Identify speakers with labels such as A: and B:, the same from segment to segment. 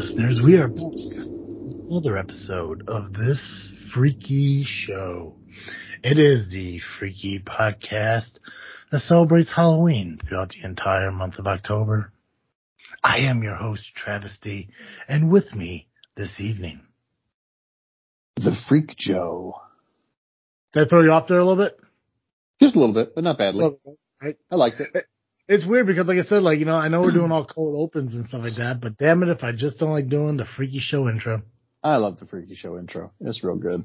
A: Okay, listeners, we are back with another episode of this freaky show. It is the Freaky Podcast that celebrates Halloween throughout the entire month of October. I am your host, Travesty, and with me this evening,
B: The Freak Joe.
A: Did I throw you off there a little bit?
B: Just a little bit, but not badly.
A: Little?
B: I liked it.
A: It's weird because, like I said, like you know, I know we're doing all cold opens and stuff like that, but damn it, if I just don't like doing the freaky show intro.
B: I love the Freaky Show intro. It's real good.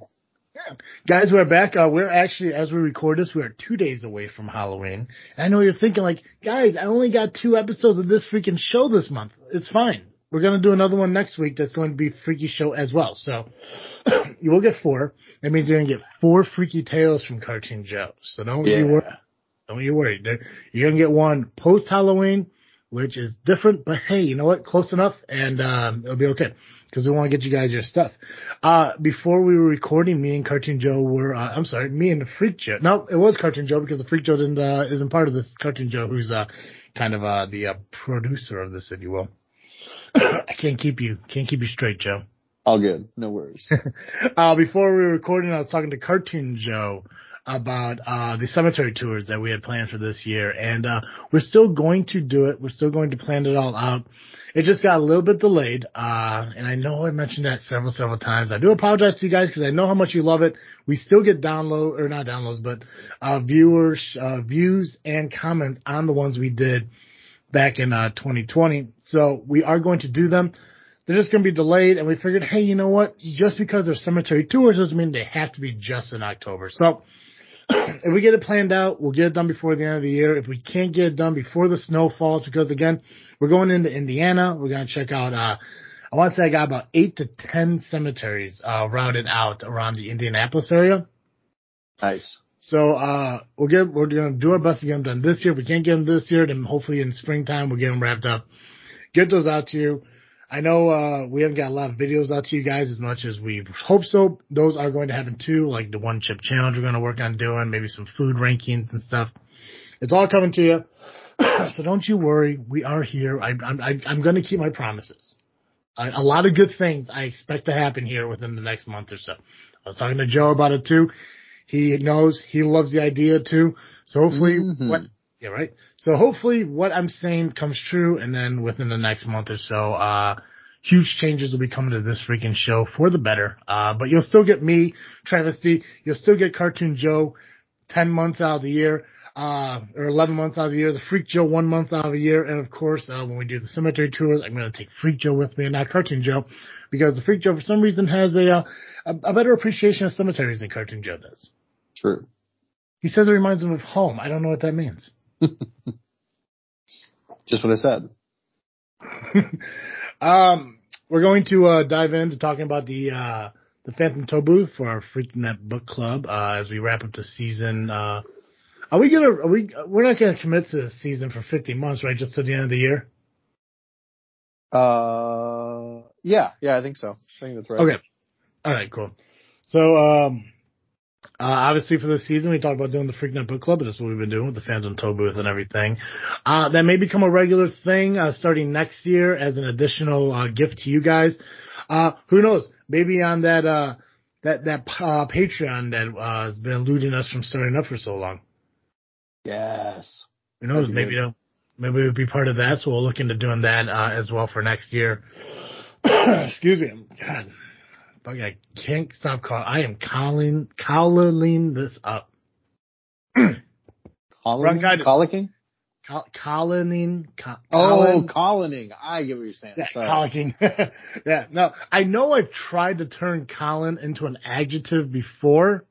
B: Yeah.
A: Guys, we're back. Uh, we're actually, as we record this, we are two days away from Halloween. And I know you're thinking, like, guys, I only got two episodes of this freaking show this month. It's fine. We're gonna do another one next week that's going to be Freaky Show as well. So you will get four. That means you're gonna get four Freaky Tales from Cartoon Joe. So don't
B: Yeah.
A: you worry. Don't you worry. You're gonna get one post Halloween, which is different, but hey, you know what? Close enough, and um, it'll be okay because we want to get you guys your stuff. Uh, before we were recording, me and Cartoon Joe were. Uh, I'm sorry, me and the Freak Joe. No, it was Cartoon Joe because the Freak Joe didn't uh, isn't part of this. Cartoon Joe, who's uh, kind of uh, the uh, producer of this, if you will. I can't keep you can't keep you straight, Joe.
B: All good. No worries.
A: Uh, before we were recording, I was talking to Cartoon Joe about uh, the cemetery tours that we had planned for this year, and uh, we're still going to do it. We're still going to plan it all out. It just got a little bit delayed, uh, and I know I mentioned that several, several times. I do apologize to you guys because I know how much you love it. We still get download or not downloads, but uh, viewers, uh, views, and comments on the ones we did back in uh, 2020. So we are going to do them. They're just going to be delayed, and we figured, hey, you know what? Just because they're cemetery tours doesn't mean they have to be just in October. So if we get it planned out, we'll get it done before the end of the year. If we can't get it done before the snow falls, because again, we're going into Indiana. We're going to check out, uh, I want to say I got about eight to ten cemeteries, uh, routed out around the Indianapolis area.
B: nice.
A: So, uh, we'll get, we're going to do our best to get them done this year. If we can't get them this year, then hopefully in springtime we'll get them wrapped up. Get those out to you. I know, uh, we haven't got a lot of videos out to you guys as much as we hope so. Those are going to happen too, like the one chip challenge we're going to work on doing, maybe some food rankings and stuff. It's all coming to you. so don't you worry. We are here. I, I'm, I, I'm going to keep my promises. A, a lot of good things I expect to happen here within the next month or so. I was talking to Joe about it too. He knows he loves the idea too. So hopefully
B: Mhm.
A: what, yeah, right. So hopefully what I'm saying comes true. And then within the next month or so, uh, huge changes will be coming to this freaking show for the better. Uh, but you'll still get me, Travesty. You'll still get Cartoon Joe 10 months out of the year, uh, or 11 months out of the year, the Freak Joe one month out of the year. And of course, uh, when we do the cemetery tours, I'm going to take Freak Joe with me and not Cartoon Joe because the Freak Joe for some reason has a, uh, a, a better appreciation of cemeteries than Cartoon Joe does.
B: True.
A: He says it reminds him of home. I don't know what that means.
B: Just what I said.
A: um, we're going to uh, dive into talking about the uh, the Phantom Tollbooth for our Freaking Net Book Club uh, as we wrap up the season. Uh, are we gonna? Are we? We're not gonna commit to the season for 50 months, right? Just to the end of the year.
B: Uh, yeah, yeah, I think so. I think that's right.
A: Okay. All right. Cool. So, um, uh, obviously for this season, we talked about doing the Freak Net Book Club, but that's what we've been doing with the Phantom Tollbooth and everything. Uh, that may become a regular thing, uh, starting next year as an additional, uh, gift to you guys. Uh, who knows? Maybe on that, uh, that, that, uh, Patreon that, uh, has been eluding us from starting up for so long.
B: Yes.
A: Who knows? Maybe, know, maybe we'll be part of that. So we'll look into doing that, uh, as well for next year. Excuse me. God. Fuck, I can't stop calling. I am calling, calling this up.
B: Colin, colicking?
A: Col-. Co-
B: Oh, collining. I get what you're saying.
A: yeah,
B: Sorry.
A: collecting. yeah, no, I know I've tried to turn Colin into an adjective before.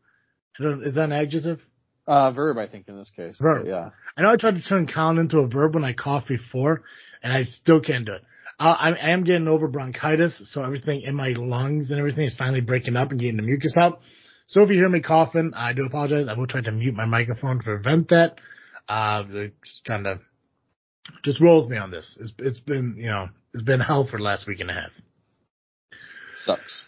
A: I don't, is that an adjective?
B: Uh, verb, I think, in this case.
A: Verb.
B: But yeah.
A: I know I tried to turn Colin into a verb when I coughed before, and I still can't do it. Uh, I, I am getting over bronchitis, so everything in my lungs and everything is finally breaking up and getting the mucus out. So if you hear me coughing, I do apologize. I will try to mute my microphone to prevent that. Uh, just kind of just roll with me on this. It's, it's been, you know, it's been hell for the last week and a half.
B: Sucks.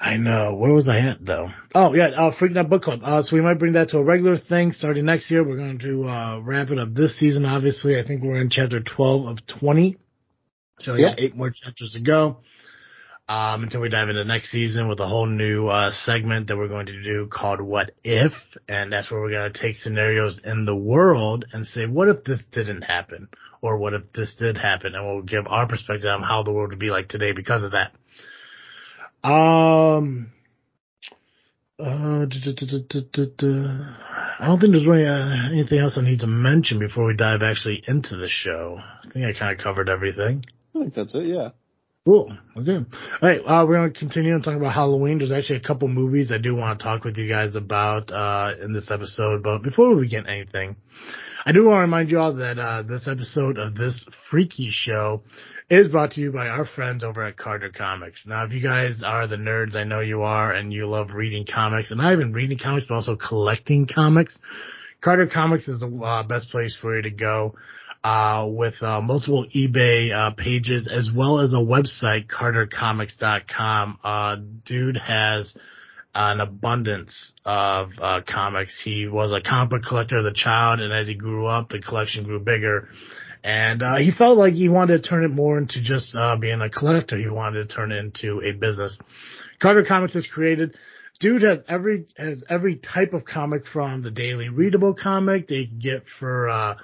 A: I know. Where was I at though? Oh yeah, uh, Freaking Out Book Club. Uh, so we might bring that to a regular thing starting next year. We're going to uh, wrap it up this season. Obviously, I think we're in chapter twelve of twenty. So we got eight more chapters to go. Um, until we dive into next season with a whole new, uh, segment that we're going to do called What If? And that's where we're going to take scenarios in the world and say, what if this didn't happen? Or what if this did happen? And we'll give our perspective on how the world would be like today because of that. Um, uh, duh, duh, duh. I don't think there's really uh, anything else I need to mention before we dive actually into the show. I think I kind of covered everything.
B: I think that's it. Yeah.
A: Cool. Okay. All right. Uh, we're going to continue and talk about Halloween. There's actually a couple movies I do want to talk with you guys about, uh, in this episode. But before we begin anything, I do want to remind you all that, uh, this episode of this freaky show is brought to you by our friends over at Carter Comics. Now, if you guys are the nerds, I know you are, and you love reading comics, and not even reading comics, but also collecting comics, Carter Comics is the uh, best place for you to go uh, with uh, multiple eBay uh, pages as well as a website, cartercomics.com. Uh, dude has an abundance of uh, comics. He was a comic book collector as a child, and as he grew up, the collection grew bigger. And uh, he felt like he wanted to turn it more into just uh, being a collector. He wanted to turn it into a business. Carter Comics has created dude has every has every type of comic from the daily readable comic they get for uh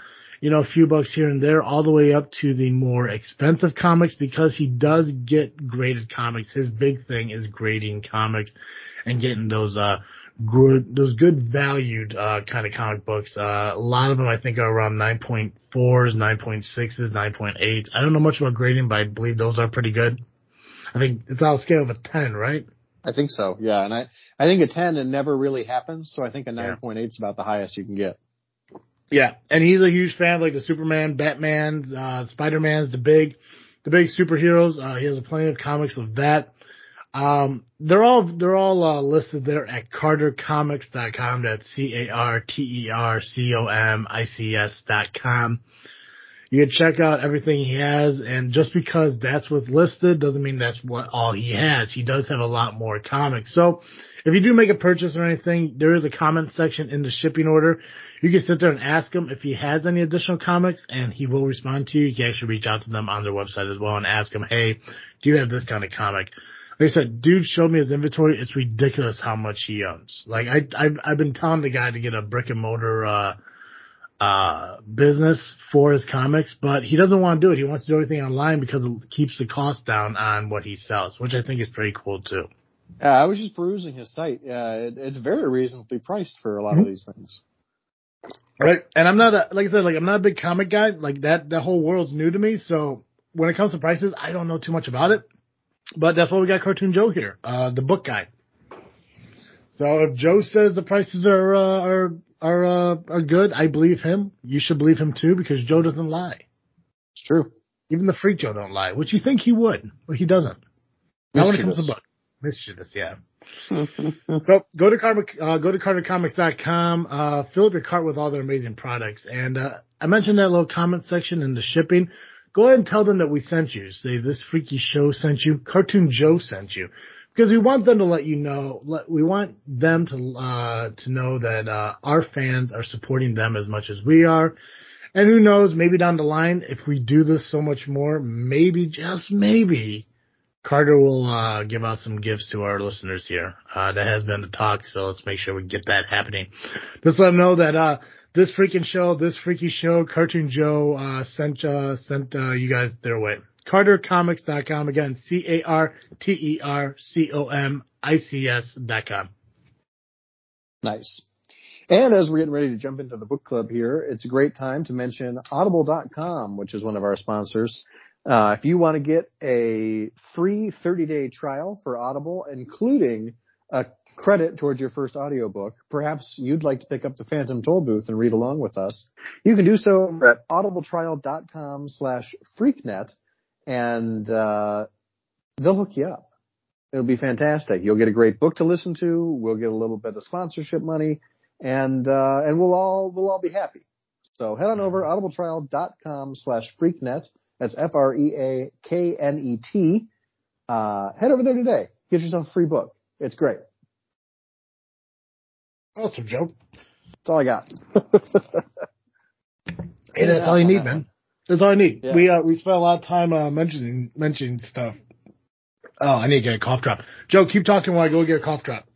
A: you know a few bucks here and there all the way up to the more expensive comics because he does get graded comics his big thing is grading comics and getting those uh good those good valued uh kind of comic books uh a lot of them i think are around 9.4s 9.6s 9.8s i don't know much about grading but i believe those are pretty good i think it's on a scale of a 10 right
B: I think so. Yeah. And I, I think a 10 it never really happens. So I think a
A: Yeah.
B: 9.8 is about the highest you can get.
A: Yeah, and he's a huge fan of like the Superman, Batman, uh, Spider-Man's, the big, the big superheroes. Uh, he has plenty of comics of that. Um, they're all, they're all, uh, listed there at cartercomics.com. That's C-A-R-T-E-R-C-O-M-I-C-S dot com. You can check out everything he has, and just because that's what's listed doesn't mean that's what all he has. He does have a lot more comics. So, if you do make a purchase or anything, there is a comment section in the shipping order. You can sit there and ask him if he has any additional comics, and he will respond to you. You can actually reach out to them on their website as well and ask him, hey, do you have this kind of comic? Like I said, dude showed me his inventory. It's ridiculous how much he owns. Like I, I've, I've been telling the guy to get a brick and mortar, uh, uh, business for his comics, but he doesn't want to do it. He wants to do everything online because it keeps the cost down on what he sells, which I think is pretty cool too.
B: Uh, I was just perusing his site. Uh, it, it's very reasonably priced for a lot
A: Mhm.
B: of these things.
A: Right. And I'm not a, like I said, like I'm not a big comic guy. Like that, that whole world's new to me. So when it comes to prices, I don't know too much about it. But that's why we got Cartoon Joe here, uh, the book guy. So if Joe says the prices are, uh, are, are, uh, are good, I believe him. You should believe him too because Joe doesn't lie.
B: It's true.
A: Even the freak Joe don't lie, which you think he would, but he doesn't. Not when it comes to
B: Mischievous.
A: Mischievous, yeah. So go to Carter, uh, go to cartercomics.com, uh, fill up your cart with all their amazing products. And, uh, I mentioned that little comment section in the shipping. Go ahead and tell them that we sent you. Say this freaky show sent you. Cartoon Joe sent you. Because we want them to let you know, let, we want them to, uh, to know that, uh, our fans are supporting them as much as we are. And who knows, maybe down the line, if we do this so much more, maybe, just maybe, Carter will uh, give out some gifts to our listeners here. Uh, that has been the talk, so let's make sure we get that happening. Just let them know that uh, this freaking show, this freaky show, Cartoon Joe uh, sent uh, sent uh, you guys their way. CarterComics.com again, C A R T E R C O M I C S dot com.
B: Nice. And as we're getting ready to jump into the book club here, it's a great time to mention audible.com, which is one of our sponsors. Uh, if you want to get a free 30 day trial for Audible, including a credit towards your first audiobook, perhaps you'd like to pick up the Phantom Toll booth and read along with us. You can do so at audibletrial.com slash freaknet and, uh, they'll hook you up. It'll be fantastic. You'll get a great book to listen to. We'll get a little bit of sponsorship money and, uh, and we'll all, we'll all be happy. So head on over audibletrial.com slash freaknet. That's F-R-E-A-K-N-E-T. Uh, head over there today. Get yourself a free book. It's great.
A: Awesome, Joe.
B: That's all I got.
A: Hey, that's all you need, man. That's all I need.
B: Yeah.
A: We uh, we spent a lot of time uh, mentioning mentioning stuff. Oh, I need to get a cough drop. Joe, keep talking while I go get a cough drop.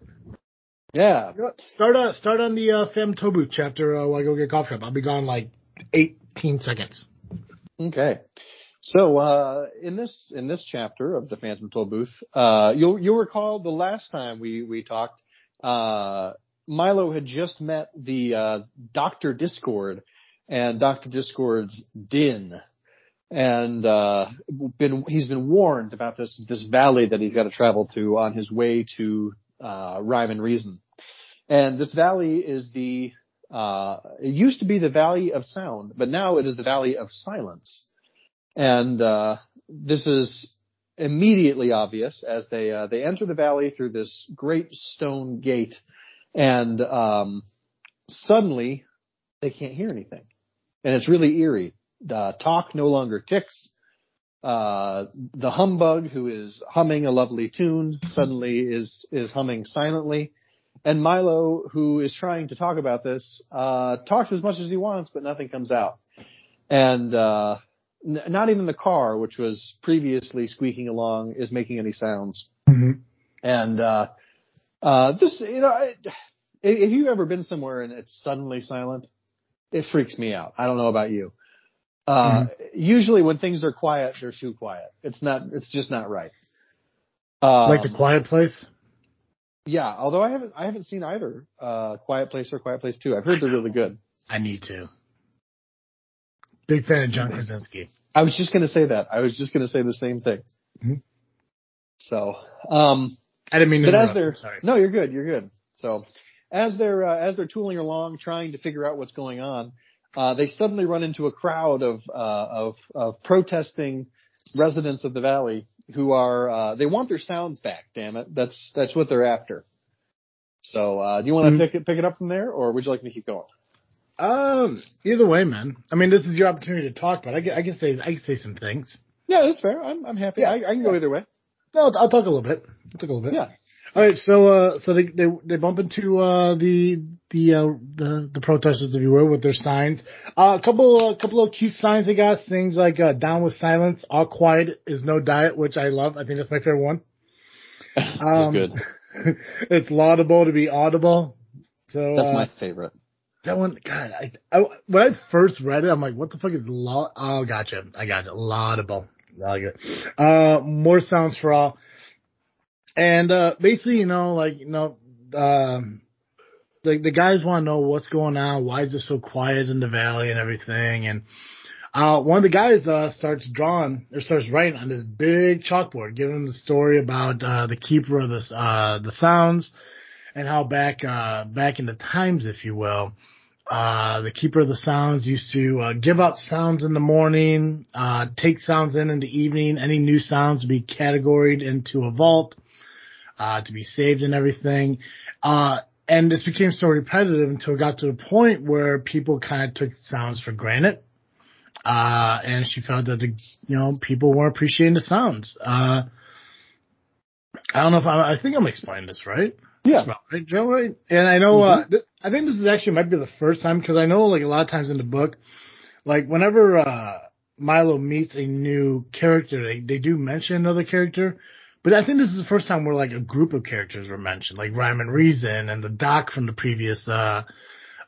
B: Yeah.
A: You know? Start uh, start on the uh, Fam Tobu chapter uh, while I go get a cough drop. I'll be gone like eighteen seconds.
B: Okay. So uh, in this in this chapter of the Phantom Toll Booth, uh, you'll you'll recall the last time we we talked, uh, Milo had just met the uh, Doctor Dischord and Doctor Dischord's din, and uh, been he's been warned about this this valley that he's got to travel to on his way to uh, Rhyme and Reason, and this valley is the uh, it used to be the Valley of Sound, but now it is the Valley of Silence. And uh, this is immediately obvious as they uh, they enter the valley through this great stone gate, and um, suddenly they can't hear anything, and it's really eerie. The Tock no longer ticks. Uh, the humbug who is humming a lovely tune suddenly is is humming silently. And Milo, who is trying to talk about this, uh, talks as much as he wants, but nothing comes out. And, uh, not even the car, which was previously squeaking along, is making any sounds.
A: Mm-hmm.
B: And, uh, uh, this, you know, I, if you've ever been somewhere and it's suddenly silent, it freaks me out. I don't know about you. Uh, usually when things are quiet, they're too quiet. It's not, it's just not right. Um,
A: like the Quiet Place.
B: yeah, although I haven't I haven't seen either uh Quiet Place or Quiet Place 2. I've heard they're really good.
A: I need to. Big fan of John Krasinski.
B: I was just going to say that. I was just going to say the same thing.
A: Mhm.
B: So, um
A: I didn't mean to.
B: but as they're
A: sorry.
B: No, you're good. You're good. So, as they're uh, as they're tooling along trying to figure out what's going on, uh they suddenly run into a crowd of uh of of protesting residents of the valley who are uh they want their sounds back, damn it. That's that's what they're after. So, uh do you want to
A: Mhm.
B: pick it pick it up from there or would you like me to keep going?
A: Um, either way, man. I mean, this is your opportunity to talk, but I can, I can say I can say some things.
B: Yeah, that's fair. I'm I'm happy.
A: Yeah.
B: I, I can go either way.
A: No, I'll, I'll talk a little bit. I'll talk a little bit.
B: Yeah.
A: All right. So, uh, so they they they bump into uh the the uh the the protesters, if you will, with their signs. Uh, a couple a couple of cute signs they got. Things like uh, "Down with silence," "All quiet is no diet," which I love. I think that's my favorite one.
B: That's
A: Um,
B: good.
A: it's laudable to be audible. So
B: That's
A: uh,
B: my favorite.
A: That one, God, I, I when I first read it, I'm like, what the fuck is law? Oh, gotcha. I got it. Laudable. Uh, more sounds for all. And, uh, basically, you know, like, you know, um, the, the guys want to know what's going on. Why is it so quiet in the valley and everything? And, uh, one of the guys, uh, starts drawing or starts writing on this big chalkboard, giving the story about, uh, the keeper of the, uh, the sounds and how back, uh, back in the times, if you will, uh, the keeper of the sounds used to uh, give out sounds in the morning, uh, take sounds in in the evening. Any new sounds to be categorized into a vault, uh, to be saved and everything. Uh, and this became so repetitive until it got to the point where people kind of took sounds for granted. Uh, and she felt that the, you know, people weren't appreciating the sounds. Uh, I don't know if I, I think I'm explaining this right.
B: Yeah.
A: Right, Joe, right? And I know, uh, th- I think this is actually might be the first time because I know like a lot of times in the book, like whenever, uh, Milo meets a new character, they, they do mention another character. But I think this is the first time where like a group of characters were mentioned, like Rhyme and Reason and the doc from the previous, uh,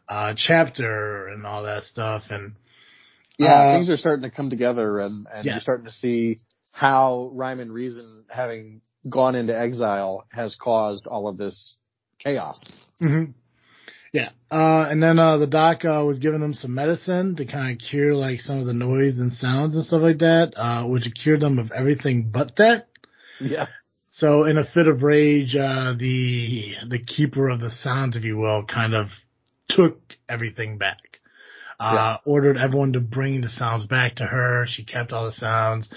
A: uh, chapter and all that stuff. And
B: Yeah,
A: Uh,
B: things are starting to come together and, and
A: Yeah.
B: you're starting to see how Rhyme and Reason having gone into exile has caused all of this chaos.
A: hmm Yeah. Uh, and then, uh, the doc, uh, was giving them some medicine to kind of cure like some of the noise and sounds and stuff like that, uh, which cured them of everything but that.
B: Yeah.
A: So in a fit of rage, uh, the, the keeper of the sounds, if you will, kind of took everything back. Uh, ordered everyone to bring the sounds back to her. She kept all the sounds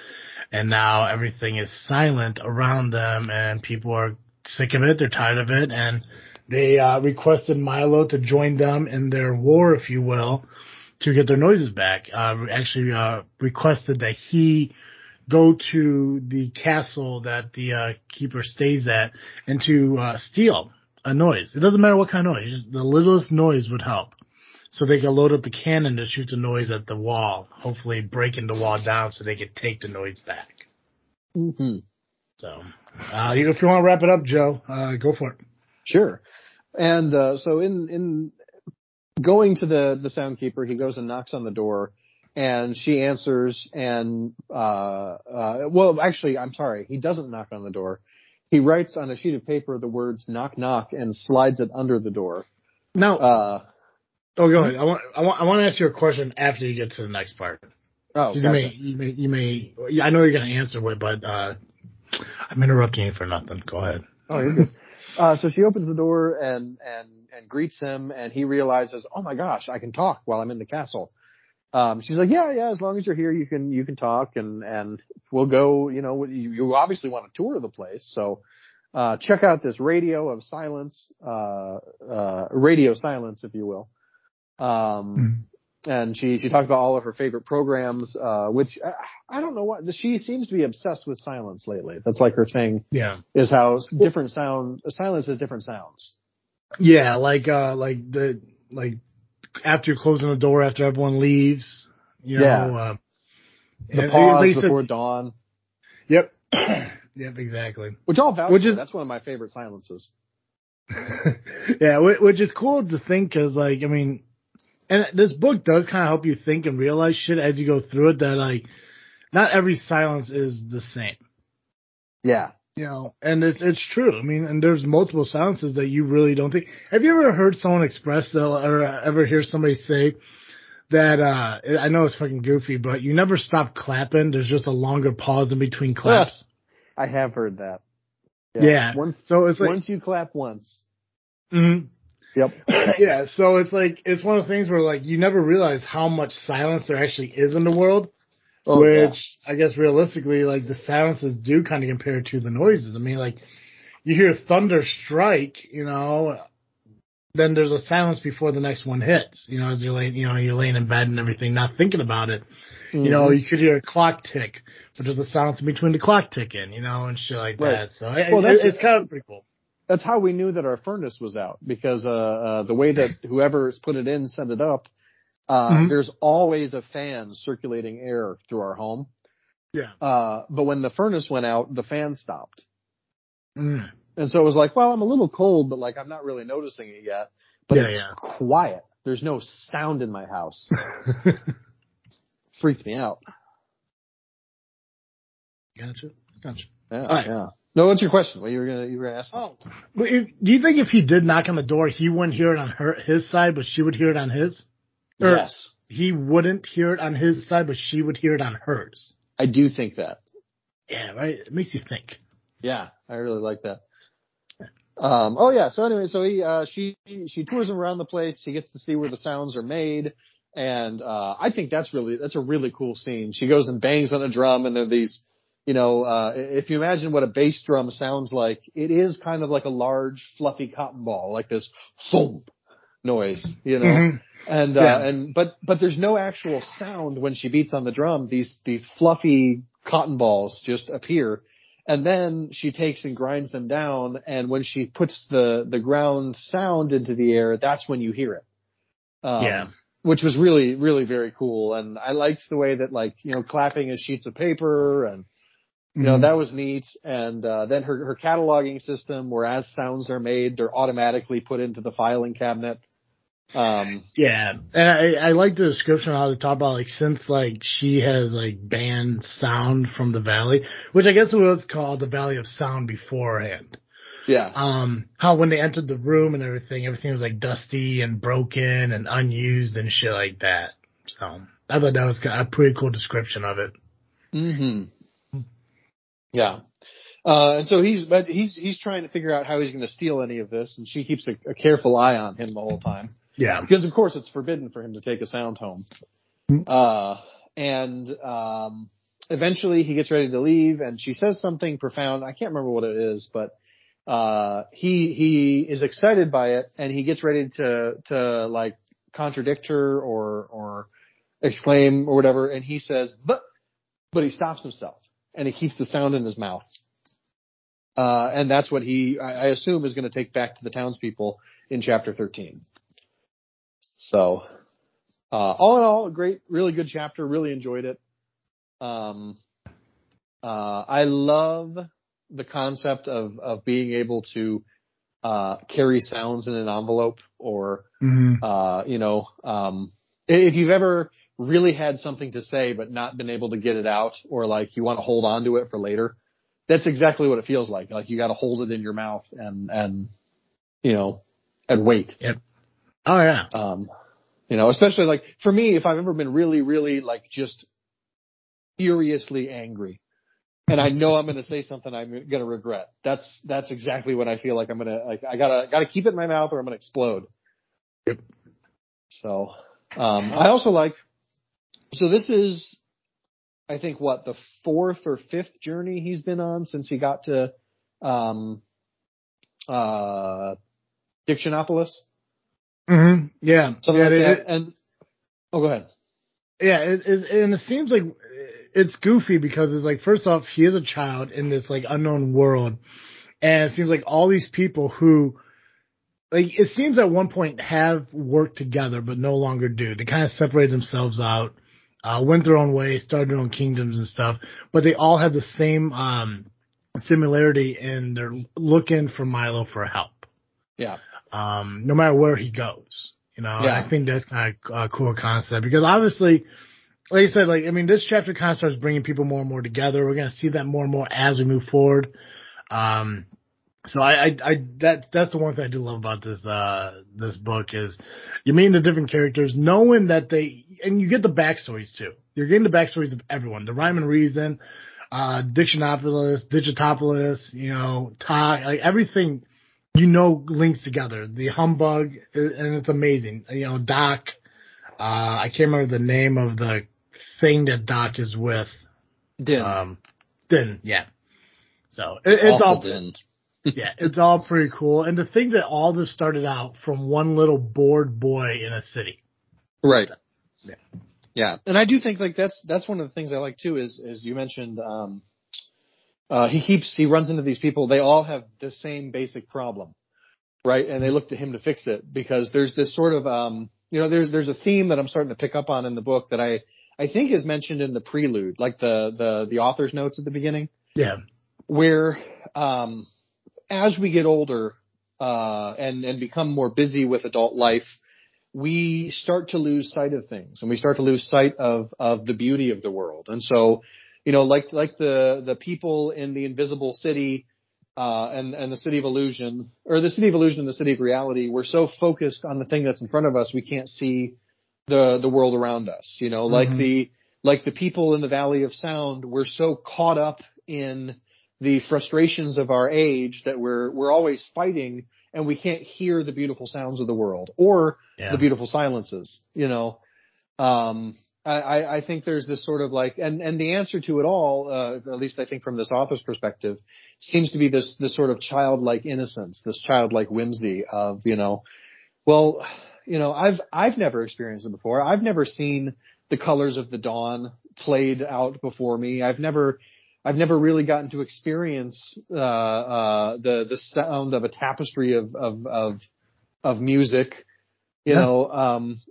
A: and now everything is silent around them and people are sick of it. They're tired of it and they, uh, requested Milo to join them in their war, if you will, to get their noises back. Uh, actually, uh, requested that he go to the castle that the uh, keeper stays at and to uh, steal a noise. It doesn't matter what kind of noise, the littlest noise would help so they can load up the cannon to shoot the noise at the wall, hopefully breaking the wall down so they can take the noise back.
B: hmm
A: So, uh, if you want to wrap it up, Joe, uh, go for it.
B: Sure. And uh, so in in going to the the soundkeeper, he goes and knocks on the door, and she answers. And uh, uh, well, actually, I'm sorry, he doesn't knock on the door. He writes on a sheet of paper the words "knock knock" and slides it under the door.
A: Now,
B: Uh,
A: oh, go ahead. I want, I want, I want to ask you a question after you get to the next part.
B: oh,
A: You may, you may, you may. I know you're going to answer it, but uh, I'm interrupting you for nothing. Go ahead.
B: Oh, you're good. Uh, so she opens the door and, and, and greets him and he realizes, oh my gosh, I can talk while I'm in the castle. Um, she's like, yeah, yeah, as long as you're here, you can, you can talk and, and we'll go, you know, you, you obviously want a tour of the place. So, uh, check out this radio of silence, uh, uh, radio silence, if you will. Um, and she, she talked about all of her favorite programs, uh, which uh, I don't know what, she seems to be obsessed with silence lately. That's like her thing
A: Yeah.
B: is how different sound silence has different sounds.
A: Yeah, like uh like the like after you're closing the door after everyone leaves, you
B: Yeah.
A: uh
B: The pause
A: like you said-
B: before dawn,
A: Yep. yep, exactly.
B: which vouch
A: Which is-
B: That's one of my favorite silences.
A: yeah, whi- which is cool to think cuz like I mean and this book does kind of help you think and realize shit as you go through it that like not every silence is the same.
B: Yeah.
A: You know, and it's it's true. I mean, and there's multiple silences that you really don't think. Have you ever heard someone express that, or ever hear somebody say that? uh I know it's fucking goofy, but you never stop clapping. There's just a longer pause in between claps.
B: I have heard that.
A: Yeah.
B: Once
A: So it's like,
B: once you clap once.
A: Mhm.
B: Yep.
A: yeah. So it's like it's one of the things where like you never realize how much silence there actually is in the world.
B: Oh,
A: which I guess realistically, like the silences do kind of compare to the noises. I mean, like you hear thunder strike, you know, then there's a silence before the next one hits. You know, as you're laying, you know, you're laying in bed and everything, not thinking about it.
B: yeah.
A: You know,
B: Mhm.
A: you could hear a clock tick, but there's a silence in between the clock ticking, you know, and shit like
B: Right.
A: that. So
B: Well,
A: it-
B: that's-
A: it's kind of pretty cool.
B: That's how we knew that our furnace was out because uh, uh the way that whoever's put it in set it up, uh
A: Mhm.
B: there's always a fan circulating air through our home.
A: Yeah.
B: Uh, but when the furnace went out, the fan stopped.
A: Mm.
B: And so it was like, well, I'm a little cold, but like I'm not really noticing it yet. But
A: Yeah,
B: it's
A: yeah.
B: quiet. There's no sound in my house. Freaked me out.
A: gotcha. Gotcha.
B: Yeah,
A: right.
B: yeah. No, what's your question? What you were gonna you were gonna ask?
A: Oh, but if, do you think if he did knock on the door, he wouldn't hear it on her his side, but she would hear it on his? Or
B: yes,
A: he wouldn't hear it on his side, but she would hear it on hers.
B: I do think that.
A: Yeah, right. It makes you think.
B: Yeah, I really like that. Um, oh yeah. So anyway, so he, uh, she, she tours him around the place. He gets to see where the sounds are made. And, uh, I think that's really, that's a really cool scene. She goes and bangs on a drum and there are these, you know, uh, if you imagine what a bass drum sounds like, it is kind of like a large fluffy cotton ball, like this thump noise, you know?
A: Mhm.
B: And, uh,
A: Yeah.
B: and, but, but there's no actual sound when she beats on the drum. These, these fluffy cotton balls just appear. And then she takes and grinds them down. And when she puts the, the ground sound into the air, that's when you hear it. Um,
A: Yeah.
B: Which was really, really very cool. And I liked the way that like, you know, clapping is sheets of paper and, you know,
A: Mhm.
B: that was neat. And, uh, then her, her cataloging system where as sounds are made, they're automatically put into the filing cabinet. Um,
A: Yeah, and I, I like the description how they talk about like since like she has like banned sound from the valley, which I guess was called the Valley of Sound beforehand.
B: yeah.
A: Um, how when they entered the room and everything, everything was like dusty and broken and unused and shit like that. So I thought that was a pretty cool description of it.
B: hmm Yeah. Uh, and so he's, but he's, he's trying to figure out how he's going to steal any of this and she keeps a, a careful eye on him the whole time.
A: Yeah.
B: Because of course it's forbidden for him to take a sound home.
A: Hmm.
B: Uh, and, um, eventually he gets ready to leave and she says something profound. I can't remember what it is, but, uh, he, he is excited by it and he gets ready to, to like contradict her or, or exclaim or whatever. And he says, but, but he stops himself and he keeps the sound in his mouth. Uh, and that's what he, I, I assume is going to take back to the townspeople in chapter 13. So, uh, all in all, a great, really good chapter. Really enjoyed it. Um, uh, I love the concept of, of being able to, uh, carry sounds in an envelope or,
A: Mm-hmm.
B: uh, you know, um, if you've ever really had something to say but not been able to get it out or like you want to hold on to it for later, that's exactly what it feels like. Like you got to hold it in your mouth and, and, you know, and wait. Yep.
A: Oh yeah.
B: Um, you know, especially like for me, if I've ever been really, really like just furiously angry and I know I'm going to say something I'm going to regret. That's, that's exactly what I feel like I'm going to, like, I gotta, gotta keep it in my mouth or I'm going to explode.
A: Yep.
B: So, um, I also like, so this is, I think what the fourth or fifth journey he's been on since he got to, um, uh, Dictionopolis.
A: Mm-hmm. Yeah.
B: Something
A: yeah,
B: like
A: it-
B: that.
A: it-
B: and, oh, go ahead.
A: yeah, it, it, and it seems like it's goofy because it's like first off, he is a child in this like unknown world, and it seems like all these people who, like, it seems at one point have worked together but no longer do. They kind of separate themselves out, uh, went their own way, started their own kingdoms and stuff, but they all have the same um similarity in they're looking for Milo for help.
B: Yeah.
A: um, no matter where he goes. You know,
B: Yeah.
A: I think that's kind of a cool concept because obviously, like I said, like I mean, this chapter kind of starts bringing people more and more together. We're gonna see that more and more as we move forward. Um, so I, I, I, that, that's the one thing I do love about this, uh, this book is you meet the different characters, knowing that they, and you get the backstories too. You're getting the backstories of everyone, the rhyme and reason, uh, Dictionopolis, Digitopolis, you know, Ty, like everything, you know, links together. The humbug, and it's amazing. You know, Doc, uh, I can't remember the name of the thing that Doc is with.
B: Din.
A: Um, Din, yeah. So it, it's
B: Awful
A: all,
B: Din.
A: Yeah, it's all pretty cool. And to think that all this started out from one little bored boy in a city.
B: Right.
A: Yeah.
B: Yeah. And I do think like that's that's one of the things I like too is is you mentioned um uh he keeps he runs into these people, they all have the same basic problem. Right? And they look to him to fix it because there's this sort of um you know there's there's a theme that I'm starting to pick up on in the book that I I think is mentioned in the prelude, like the the the author's notes at the beginning
A: Yeah.
B: where um, as we get older uh, and and become more busy with adult life, we start to lose sight of things, and we start to lose sight of of the beauty of the world. And so, you know, like like the the people in the Invisible City. Uh, and, and the city of illusion, or the city of illusion and the city of reality, we're so focused on the thing that's in front of us, we can't see the, the world around us, you know, like
A: Mhm.
B: the, like the people in the Valley of Sound, we're so caught up in the frustrations of our age that we're we're always fighting and we can't hear the beautiful sounds of the world or
A: Yeah.
B: the beautiful silences you know? Um I, I I think there's this sort of like and and the answer to it all uh, at least I think from this author's perspective seems to be this this sort of childlike innocence this childlike whimsy of you know well you know I've I've never experienced it before. I've never seen the colors of the dawn played out before me. I've never I've never really gotten to experience uh, uh, the the sound of a tapestry of of of, of music, you
A: Yeah.
B: know, um,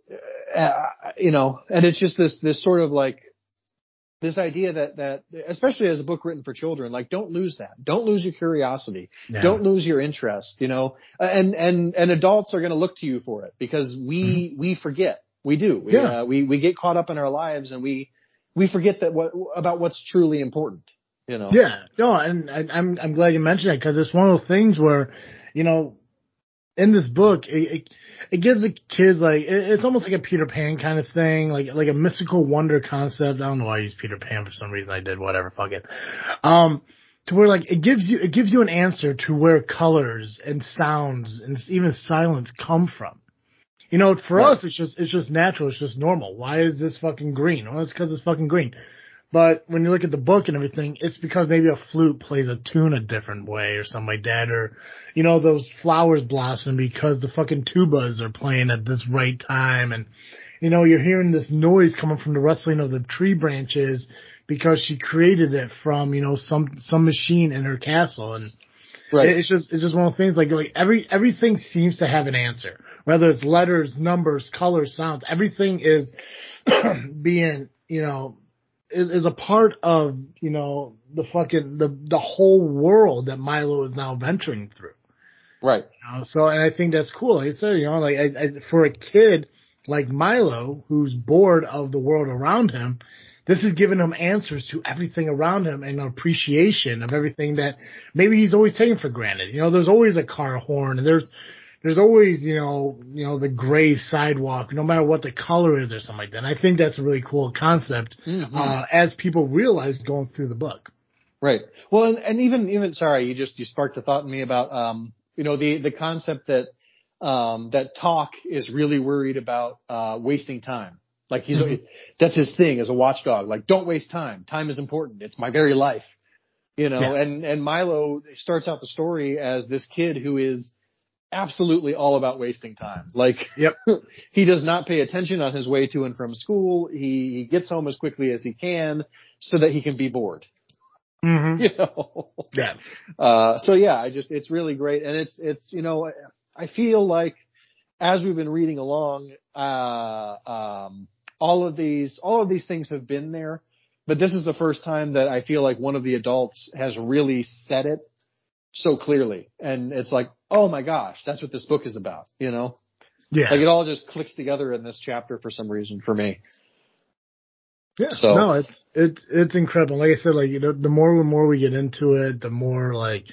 B: uh, you know, and it's just this this sort of like this idea that that especially as a book written for children, like don't lose that, don't lose your curiosity,
A: Yeah.
B: don't lose your interest, you know, and and and adults are going to look to you for it because we we forget, we do, we.
A: Yeah.
B: uh, we we get caught up in our lives and we we forget that what about what's truly important, you know.
A: Yeah, no, and I, I'm I'm glad you mentioned it because it's one of those things where, you know, in this book, it it, it gives the kids like it, it's almost like a Peter Pan kind of thing, like like a mystical wonder concept. I don't know why I used Peter Pan for some reason. I did whatever, fuck it. Um, to where like it gives you it gives you an answer to where colors and sounds and even silence come from. You know, for
B: Right.
A: us, it's just it's just natural. It's just normal. Why is this fucking green? Well, it's because it's fucking green. But when you look at the book and everything, it's because maybe a flute plays a tune a different way or something like that, or you know those flowers blossom because the fucking tubas are playing at this right time, and you know you're hearing this noise coming from the rustling of the tree branches because she created it from you know some some machine in her castle, and
B: Right.
A: it's just it's just one of the things like like every everything seems to have an answer. whether it's letters, numbers, colors, sounds, everything is being, you know, is, is a part of, you know, the fucking, the, the whole world that Milo is now venturing through.
B: Right.
A: You know, so, and I think that's cool. Like I said, you know, like I, I, for a kid like Milo, who's bored of the world around him, this is giving him answers to everything around him and an appreciation of everything that maybe he's always taken for granted. You know, there's always a car horn and there's, there's always, you know, you know, the gray sidewalk, no matter what the color is or something like that. And I think that's a really cool concept, mm-hmm. uh, as people realize going through the book.
B: Right. Well, and, and even, even, sorry, you just, you sparked a thought in me about, um, you know, the, the concept that, um, that Tock is really worried about, uh, wasting time. Like he's, mm-hmm. that's his thing as a watchdog. Like, don't waste time. Time is important. It's my very life. You know, yeah. and, and Milo starts out the story as this kid who is, absolutely all about wasting time. Like,
A: yep.
B: he does not pay attention on his way to and from school. He, he gets home as quickly as he can so that he can be bored.
A: Mm-hmm.
B: You know?
A: Yeah.
B: Uh, so yeah, I just, it's really great. And it's, it's, you know, I feel like as we've been reading along, uh, um, all of these, all of these things have been there, but this is the first time that I feel like one of the adults has really said it so clearly. And it's like, oh my gosh, that's what this book is about, you know?
A: Yeah.
B: Like it all just clicks together in this chapter for some reason for me.
A: Yeah. So no, it's it's it's incredible. Like I said, like you know, the more and more we get into it, the more like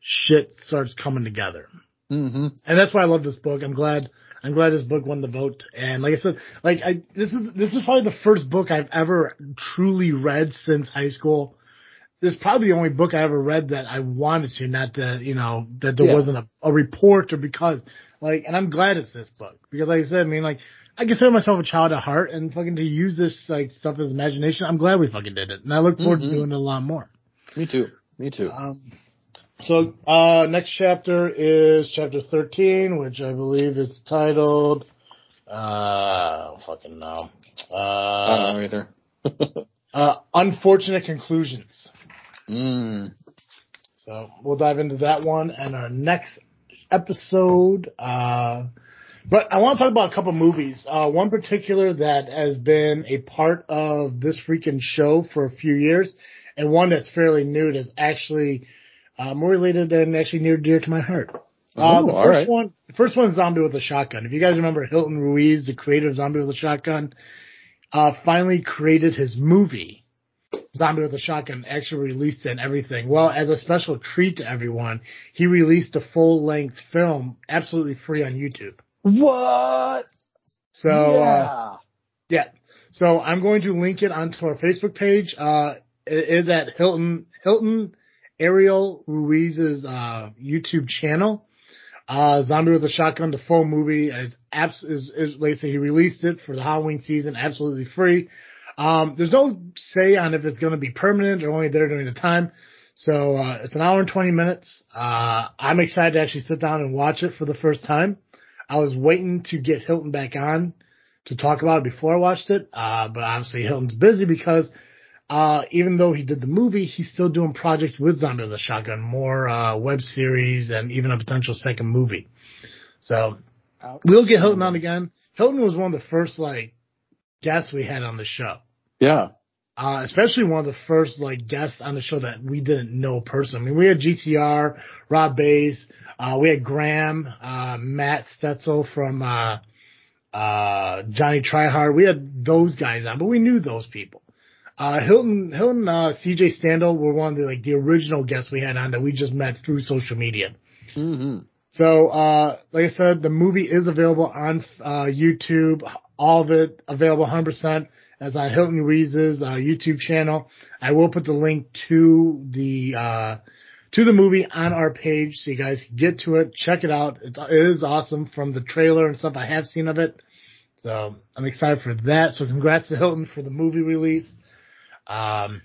A: shit starts coming together.
B: Mm-hmm.
A: And that's why I love this book. I'm glad I'm glad this book won the vote. And like I said, like I this is this is probably the first book I've ever truly read since high school this is probably the only book I ever read that I wanted to, not that, you know, that there yeah. wasn't a, a report or because, like, and I'm glad it's this book because like I said, I mean, like, I consider myself a child at heart and fucking to use this, like, stuff as imagination, I'm glad we fucking did it. And I look forward mm-hmm. to doing it a lot more.
B: Me too. Me too.
A: Um, so, uh, next chapter is chapter 13, which I believe is titled, uh, fucking know. Uh,
B: I don't know
A: either. uh, unfortunate conclusions.
B: Mm.
A: So we'll dive into that one and our next episode. Uh, but I want to talk about a couple movies. Uh, one particular that has been a part of this freaking show for a few years, and one that's fairly new that's actually uh, more related and actually near dear to my heart. Uh, the first right. one, the first one is Zombie with a Shotgun. If you guys remember Hilton Ruiz, the creator of Zombie with a Shotgun, uh, finally created his movie Zombie with a Shotgun actually released it and everything. Well, as a special treat to everyone, he released a full length film absolutely free on YouTube.
B: What?
A: So, uh, yeah. Uh, yeah. So I'm going to link it onto our Facebook page. Uh, it is at Hilton, Hilton Ariel Ruiz's, uh, YouTube channel. Uh, Zombie with a Shotgun, the full movie is, abs- is, is, like I say, he released it for the Halloween season absolutely free. Um, there's no say on if it's going to be permanent or only there during the time. So uh, it's an hour and 20 minutes. Uh, I'm excited to actually sit down and watch it for the first time. I was waiting to get Hilton back on to talk about it before I watched it, uh, but obviously Hilton's busy because uh, even though he did the movie, he's still doing projects with Zombie with a Shotgun, more uh, web series and even a potential second movie. So we'll get Hilton on again. Hilton was one of the first like guests we had on the show.
B: Yeah.
A: Uh, especially one of the first like guests on the show that we didn't know personally. I mean, we had GCR, Rob Bass, uh, we had Graham, uh, Matt Stetzel from, uh, uh, Johnny Tryhard. We had those guys on, but we knew those people. Uh, Hilton, Hilton, uh, CJ Standel were one of the, like, the original guests we had on that we just met through social media.
B: Mm-hmm.
A: So, uh, like I said, the movie is available on, uh, YouTube. All of it available 100% as on Hilton Ruiz's uh, YouTube channel. I will put the link to the uh, to the movie on our page so you guys can get to it, check it out. It's, it is awesome from the trailer and stuff I have seen of it. So I'm excited for that. So congrats to Hilton for the movie release. Um,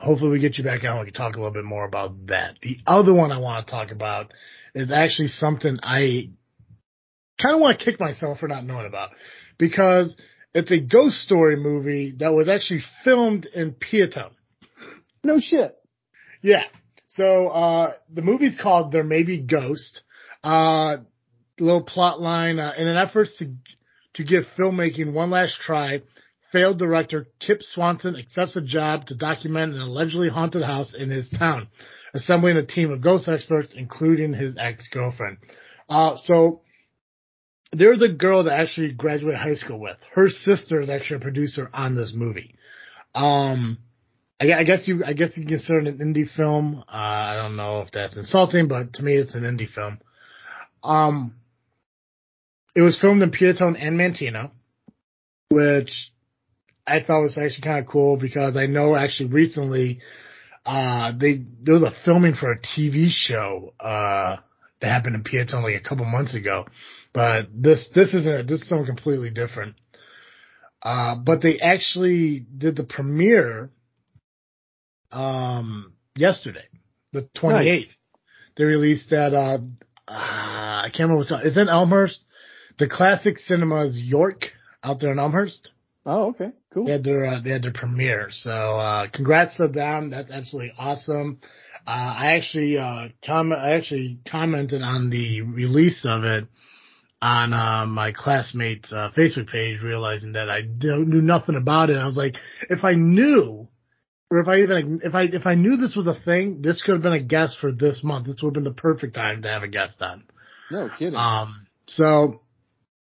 A: hopefully we get you back on. We can talk a little bit more about that. The other one I want to talk about is actually something I kind of want to kick myself for not knowing about because it's a ghost story movie that was actually filmed in Peotone.
B: No shit.
A: Yeah. So, uh, the movie's called There May Be Ghost. Uh, little plot line. Uh, in an effort to to give filmmaking one last try, failed director Kip Swanson accepts a job to document an allegedly haunted house in his town, assembling a team of ghost experts, including his ex-girlfriend. Uh, so there's a girl that actually graduated high school with. Her sister is actually a producer on this movie. Um, I, I guess you, I guess you consider it an indie film. Uh, I don't know if that's insulting, but to me, it's an indie film. Um, it was filmed in Peotone and Manteno, which I thought was actually kind of cool because I know actually recently, uh, they, there was a filming for a TV show, uh, that happened in Peotone like a couple months ago. But this, this isn't, this is something completely different. Uh, but they actually did the premiere, um, yesterday, the 28th. Nice. They released that, uh, uh, I can't remember what's, it's in Elmhurst. The Classic Cinemas York out there in Elmhurst.
B: Oh, okay, cool.
A: They had their uh, they had their premiere, so uh, congrats to them. That's absolutely awesome. Uh, I actually uh, com- I actually commented on the release of it on uh, my classmate's uh, Facebook page, realizing that I knew nothing about it. I was like, if I knew, or if I even if I if I knew this was a thing, this could have been a guest for this month. This would have been the perfect time to have a guest on.
B: No kidding.
A: Um, so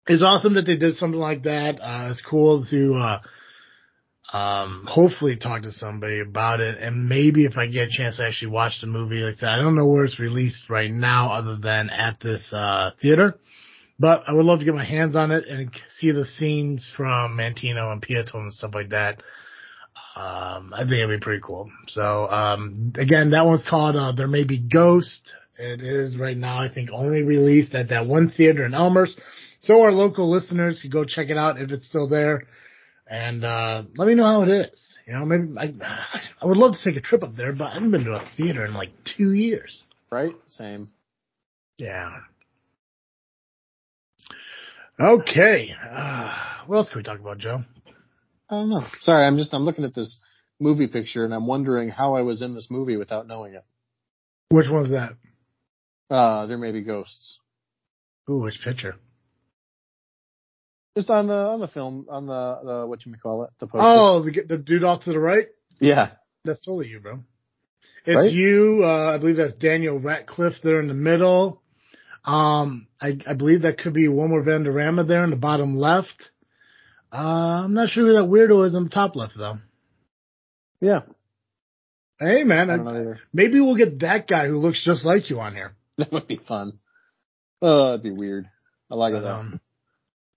A: it's awesome that they did something like that. Uh, it's cool to, uh, um, hopefully talk to somebody about it. And maybe if I get a chance to actually watch the movie, like I said, I don't know where it's released right now other than at this, uh, theater. But I would love to get my hands on it and see the scenes from Manteno and Peotone and stuff like that. Um, I think it'd be pretty cool. So, um, again, that one's called, uh, There May Be Ghost. It is right now, I think, only released at that one theater in Elmhurst. So our local listeners can go check it out if it's still there. And, uh, let me know how it is. You know, maybe I, I would love to take a trip up there, but I haven't been to a theater in like two years.
B: Right? Same.
A: Yeah. Okay. Uh, what else can we talk about, Joe?
B: I don't know. Sorry, I'm just, I'm looking at this movie picture and I'm wondering how I was in this movie without knowing it.
A: Which one's that?
B: Uh, there may be ghosts.
A: Ooh, which picture?
B: Just on the on the film on the the what you call it the
A: poster. Oh, the the dude off to the right.
B: Yeah,
A: that's totally you, bro. It's right? you. Uh, I believe that's Daniel Radcliffe there in the middle. Um, I, I believe that could be Wilmer Valderrama there in the bottom left. Uh, I'm not sure who that weirdo is in the top left though.
B: Yeah.
A: Hey man, I, maybe we'll get that guy who looks just like you on here.
B: That would be fun. Oh, that'd be weird. I like but, it though. Um,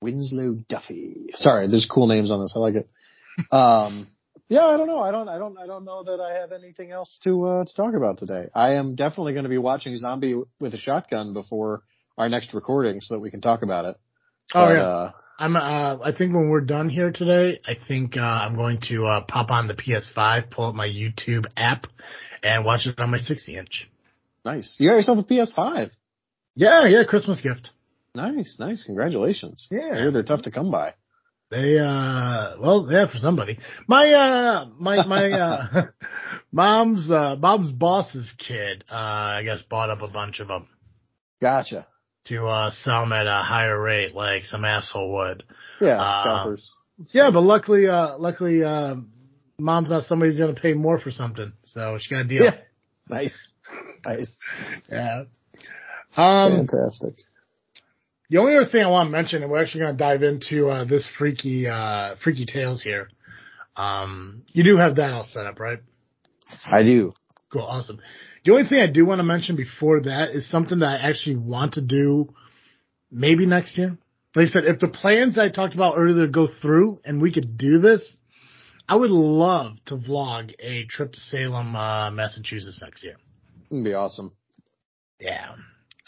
B: Winslow Duffy. Sorry, there's cool names on this. I like it. Um, yeah, I don't know. I don't, I don't, I don't know that I have anything else to, uh, to talk about today. I am definitely going to be watching Zombie with a Shotgun before our next recording so that we can talk about it.
A: Oh but, yeah. Uh, I'm, uh, I think when we're done here today, I think, uh, I'm going to, uh, pop on the PS5, pull up my YouTube app and watch it on my 60 inch.
B: Nice. You got yourself a PS5.
A: Yeah, yeah, Christmas gift.
B: Nice, nice. Congratulations.
A: Yeah.
B: I hear they're tough to come by.
A: They, uh, well, yeah, for somebody. My, uh, my, my, uh, mom's, uh, mom's boss's kid, uh, I guess bought up a bunch of them.
B: Gotcha.
A: To, uh, sell them at a higher rate, like some asshole would.
B: Yeah, uh, scalpers.
A: Yeah, but luckily, uh, luckily, uh, mom's not somebody who's going to pay more for something. So she got a deal.
B: Yeah. Nice. Nice.
A: yeah. Um,
B: Fantastic.
A: The only other thing I want to mention, and we're actually going to dive into uh, this freaky, uh, freaky tales here. Um, you do have that all set up, right?
B: I do.
A: Cool, awesome. The only thing I do want to mention before that is something that I actually want to do, maybe next year. Like I said, if the plans I talked about earlier go through and we could do this, I would love to vlog a trip to Salem, uh, Massachusetts next year.
B: It'd be awesome.
A: Yeah.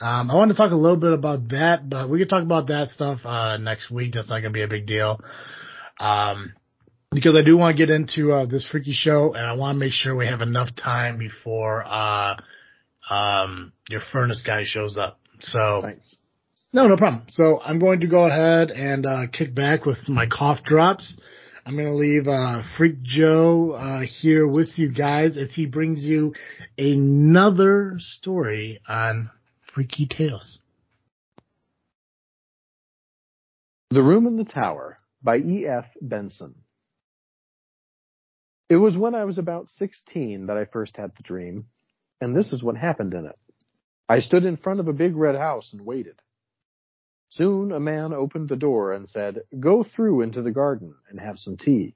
A: Um, I want to talk a little bit about that, but we can talk about that stuff uh, next week. That's not going to be a big deal. Um, because I do want to get into uh, this freaky show, and I want to make sure we have enough time before uh, um, your furnace guy shows up. So,
B: Thanks.
A: no, no problem. So I'm going to go ahead and uh, kick back with my cough drops. I'm going to leave uh, Freak Joe uh, here with you guys as he brings you another story on Freaky Tales.
B: The Room in the Tower by E. F. Benson. It was when I was about 16 that I first had the dream, and this is what happened in it. I stood in front of a big red house and waited. Soon a man opened the door and said, Go through into the garden and have some tea.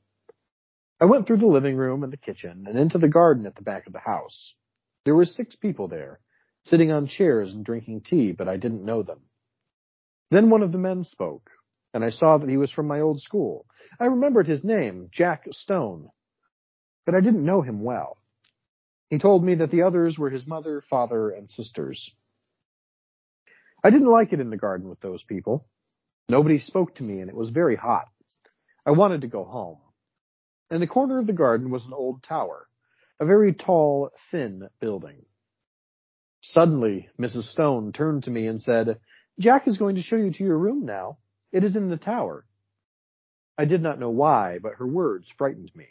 B: I went through the living room and the kitchen and into the garden at the back of the house. There were six people there, sitting on chairs and drinking tea, but I didn't know them. Then one of the men spoke and I saw that he was from my old school. I remembered his name, Jack Stone, but I didn't know him well. He told me that the others were his mother, father, and sisters. I didn't like it in the garden with those people. Nobody spoke to me and it was very hot. I wanted to go home. In the corner of the garden was an old tower, a very tall, thin building. Suddenly, Mrs. Stone turned to me and said, Jack is going to show you to your room now. It is in the tower. I did not know why, but her words frightened me.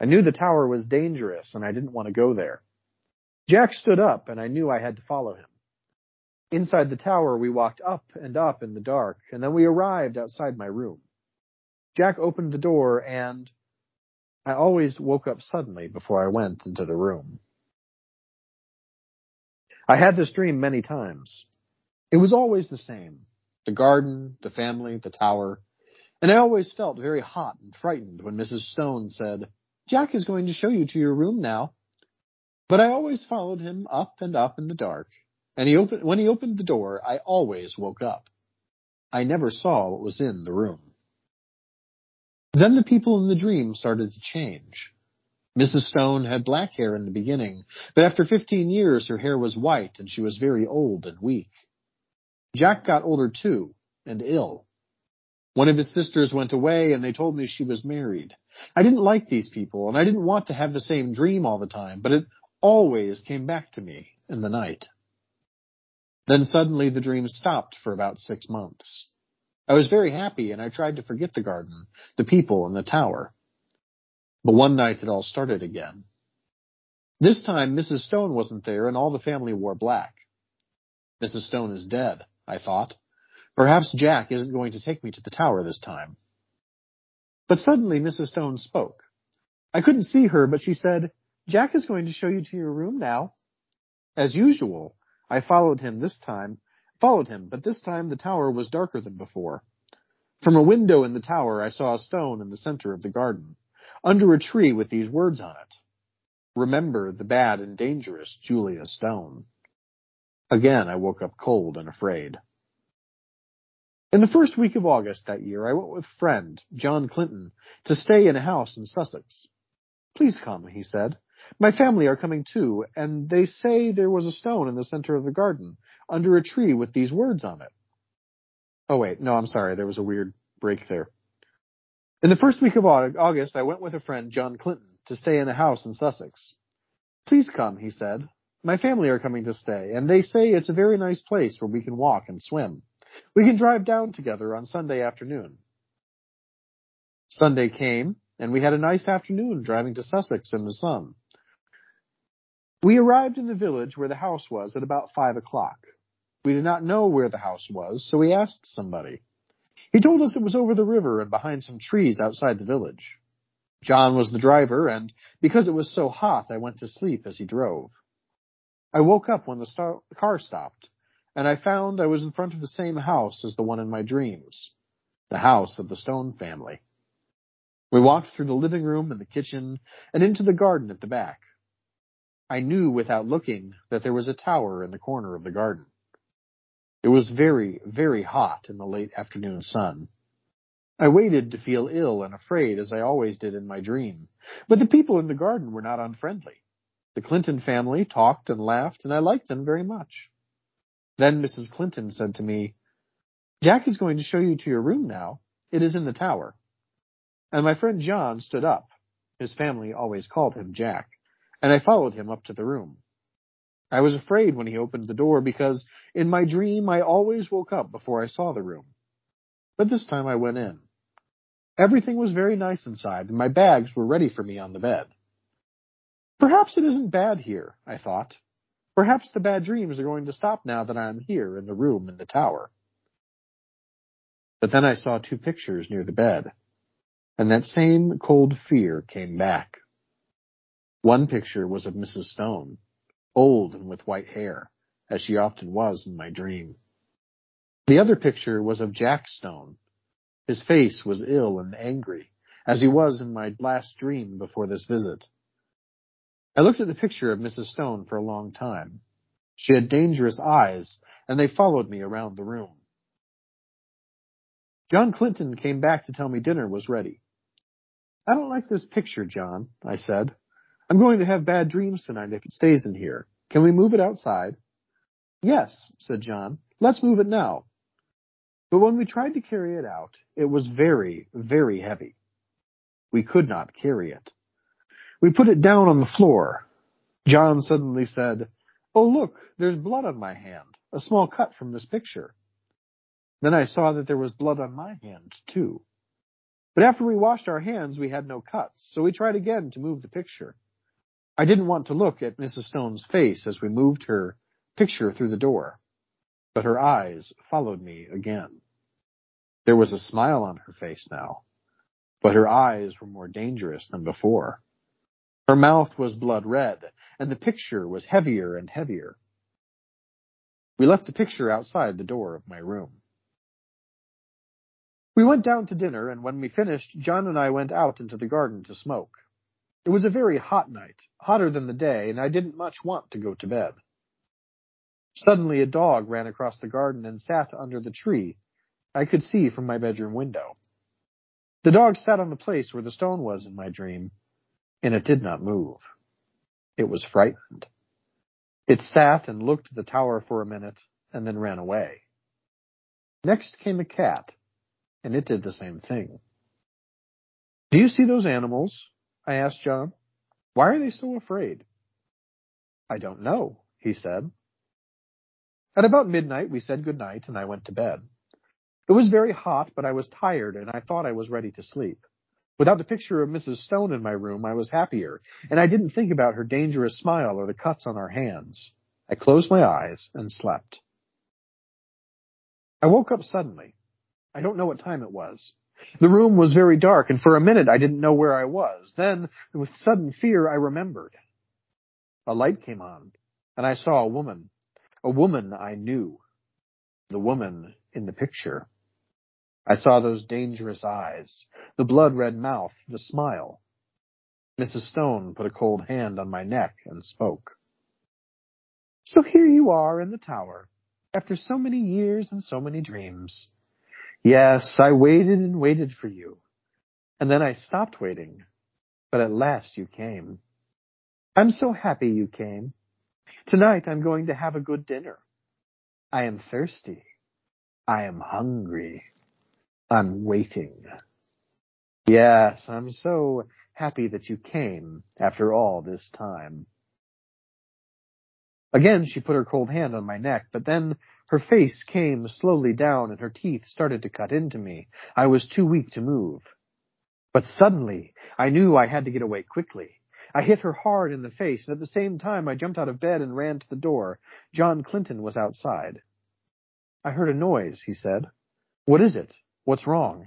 B: I knew the tower was dangerous and I didn't want to go there. Jack stood up and I knew I had to follow him. Inside the tower, we walked up and up in the dark and then we arrived outside my room. Jack opened the door and I always woke up suddenly before I went into the room. I had this dream many times. It was always the same the garden, the family, the tower, and I always felt very hot and frightened when Mrs. Stone said, Jack is going to show you to your room now. But I always followed him up and up in the dark, and he opened, when he opened the door, I always woke up. I never saw what was in the room. Then the people in the dream started to change. Mrs. Stone had black hair in the beginning, but after 15 years her hair was white and she was very old and weak. Jack got older too, and ill. One of his sisters went away and they told me she was married. I didn't like these people and I didn't want to have the same dream all the time, but it always came back to me in the night. Then suddenly the dream stopped for about six months. I was very happy and I tried to forget the garden, the people, and the tower. But one night it all started again. This time Mrs. Stone wasn't there and all the family wore black. Mrs. Stone is dead. I thought. Perhaps Jack isn't going to take me to the tower this time. But suddenly Mrs. Stone spoke. I couldn't see her, but she said, Jack is going to show you to your room now. As usual, I followed him this time, followed him, but this time the tower was darker than before. From a window in the tower, I saw a stone in the center of the garden, under a tree with these words on it. Remember the bad and dangerous Julia Stone. Again, I woke up cold and afraid. In the first week of August that year, I went with friend, John Clinton, to stay in a house in Sussex. Please come, he said. My family are coming too, and they say there was a stone in the center of the garden, under a tree with these words on it. Oh wait, no, I'm sorry, there was a weird break there. In the first week of August, I went with a friend, John Clinton, to stay in a house in Sussex. Please come, he said. My family are coming to stay, and they say it's a very nice place where we can walk and swim. We can drive down together on Sunday afternoon. Sunday came, and we had a nice afternoon driving to Sussex in the sun. We arrived in the village where the house was at about five o'clock. We did not know where the house was, so we asked somebody. He told us it was over the river and behind some trees outside the village. John was the driver, and because it was so hot, I went to sleep as he drove. I woke up when the star- car stopped, and I found I was in front of the same house as the one in my dreams, the house of the Stone family. We walked through the living room and the kitchen and into the garden at the back. I knew without looking that there was a tower in the corner of the garden. It was very, very hot in the late afternoon sun. I waited to feel ill and afraid as I always did in my dream, but the people in the garden were not unfriendly. The Clinton family talked and laughed, and I liked them very much. Then Mrs. Clinton said to me, Jack is going to show you to your room now. It is in the tower. And my friend John stood up. His family always called him Jack, and I followed him up to the room. I was afraid when he opened the door because in my dream I always woke up before I saw the room. But this time I went in. Everything was very nice inside, and my bags were ready for me on the bed. Perhaps it isn't bad here, I thought. Perhaps the bad dreams are going to stop now that I am here in the room in the tower. But then I saw two pictures near the bed, and that same cold fear came back. One picture was of Mrs. Stone, old and with white hair, as she often was in my dream. The other picture was of Jack Stone. His face was ill and angry, as he was in my last dream before this visit. I looked at the picture of Mrs. Stone for a long time. She had dangerous eyes, and they followed me around the room. John Clinton came back to tell me dinner was ready. I don't like this picture, John, I said. I'm going to have bad dreams tonight if it stays in here. Can we move it outside? Yes, said John. Let's move it now. But when we tried to carry it out, it was very, very heavy. We could not carry it. We put it down on the floor. John suddenly said, Oh look, there's blood on my hand, a small cut from this picture. Then I saw that there was blood on my hand, too. But after we washed our hands, we had no cuts, so we tried again to move the picture. I didn't want to look at Mrs. Stone's face as we moved her picture through the door, but her eyes followed me again. There was a smile on her face now, but her eyes were more dangerous than before. Her mouth was blood red, and the picture was heavier and heavier. We left the picture outside the door of my room. We went down to dinner, and when we finished, John and I went out into the garden to smoke. It was a very hot night, hotter than the day, and I didn't much want to go to bed. Suddenly a dog ran across the garden and sat under the tree I could see from my bedroom window. The dog sat on the place where the stone was in my dream, and it did not move. It was frightened. It sat and looked at the tower for a minute and then ran away. Next came a cat and it did the same thing. Do you see those animals? I asked John. Why are they so afraid? I don't know, he said. At about midnight, we said good night and I went to bed. It was very hot, but I was tired and I thought I was ready to sleep. Without the picture of Mrs. Stone in my room, I was happier, and I didn't think about her dangerous smile or the cuts on our hands. I closed my eyes and slept. I woke up suddenly. I don't know what time it was. The room was very dark, and for a minute I didn't know where I was. Then, with sudden fear, I remembered. A light came on, and I saw a woman. A woman I knew. The woman in the picture. I saw those dangerous eyes, the blood-red mouth, the smile. Mrs. Stone put a cold hand on my neck and spoke. So here you are in the tower, after so many years and so many dreams. Yes, I waited and waited for you. And then I stopped waiting. But at last you came. I'm so happy you came. Tonight I'm going to have a good dinner. I am thirsty. I am hungry. I'm waiting. Yes, I'm so happy that you came after all this time. Again she put her cold hand on my neck, but then her face came slowly down and her teeth started to cut into me. I was too weak to move. But suddenly, I knew I had to get away quickly. I hit her hard in the face, and at the same time I jumped out of bed and ran to the door. John Clinton was outside. I heard a noise, he said. What is it? What's wrong?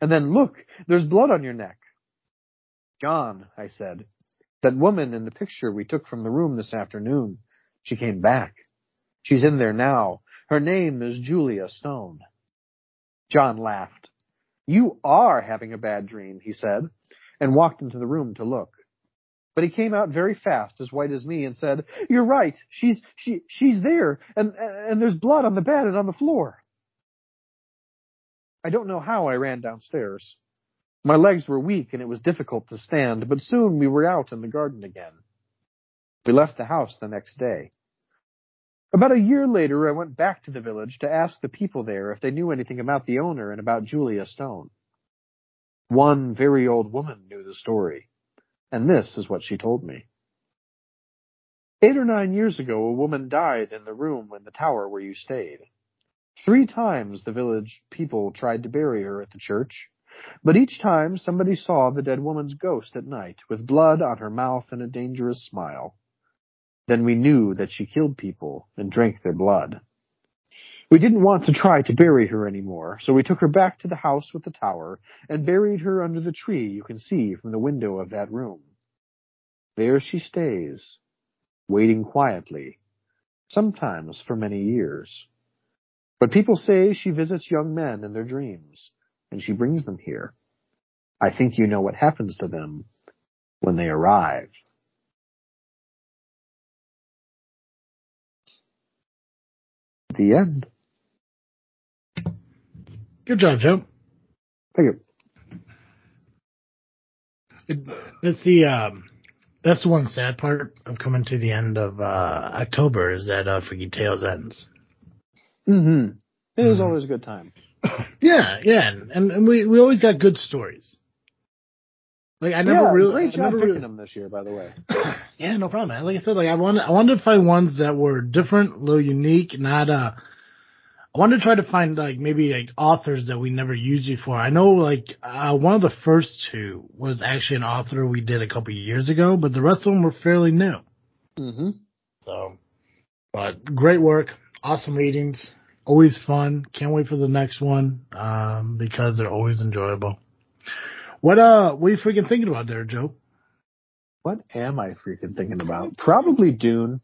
B: And then look, there's blood on your neck. John, I said, that woman in the picture we took from the room this afternoon, she came back. She's in there now, her name is Julia Stone. John laughed. You are having a bad dream, he said, and walked into the room to look. But he came out very fast, as white as me, and said, You're right. She's, she, she's there, and, and there's blood on the bed and on the floor. I don't know how I ran downstairs. My legs were weak and it was difficult to stand, but soon we were out in the garden again. We left the house the next day. About a year later, I went back to the village to ask the people there if they knew anything about the owner and about Julia Stone. One very old woman knew the story, and this is what she told me. Eight or nine years ago, a woman died in the room in the tower where you stayed. Three times the village people tried to bury her at the church, but each time somebody saw the dead woman's ghost at night, with blood on her mouth and a dangerous smile. Then we knew that she killed people and drank their blood. We didn't want to try to bury her anymore, so we took her back to the house with the tower and buried her under the tree you can see from the window of that room. There she stays, waiting quietly, sometimes for many years. But people say she visits young men in their dreams, and she brings them here. I think you know what happens to them when they arrive. The end.
A: Good job, Joe.
B: Thank you.
A: That's the um, that's the one sad part of coming to the end of uh, October is that uh, Freaky Tales ends.
B: Mm-hmm. It was
A: Mhm.
B: always a good time.
A: Yeah, yeah, and, and we we always got good stories. Like I never
B: yeah,
A: really,
B: great
A: I
B: job
A: never
B: picking
A: really-
B: them this year, by the way.
A: yeah, no problem. man. Like I said, like I wanted, I wanted to find ones that were different, a little unique, not uh. I wanted to try to find like maybe like authors that we never used before. I know like uh, one of the first two was actually an author we did a couple years ago, but the rest of them were fairly new.
B: Mm-hmm.
A: So, but great work, awesome readings, always fun. Can't wait for the next one um, because they're always enjoyable. What uh, what are you freaking thinking about there, Joe?
B: What am I freaking thinking about? Probably Dune.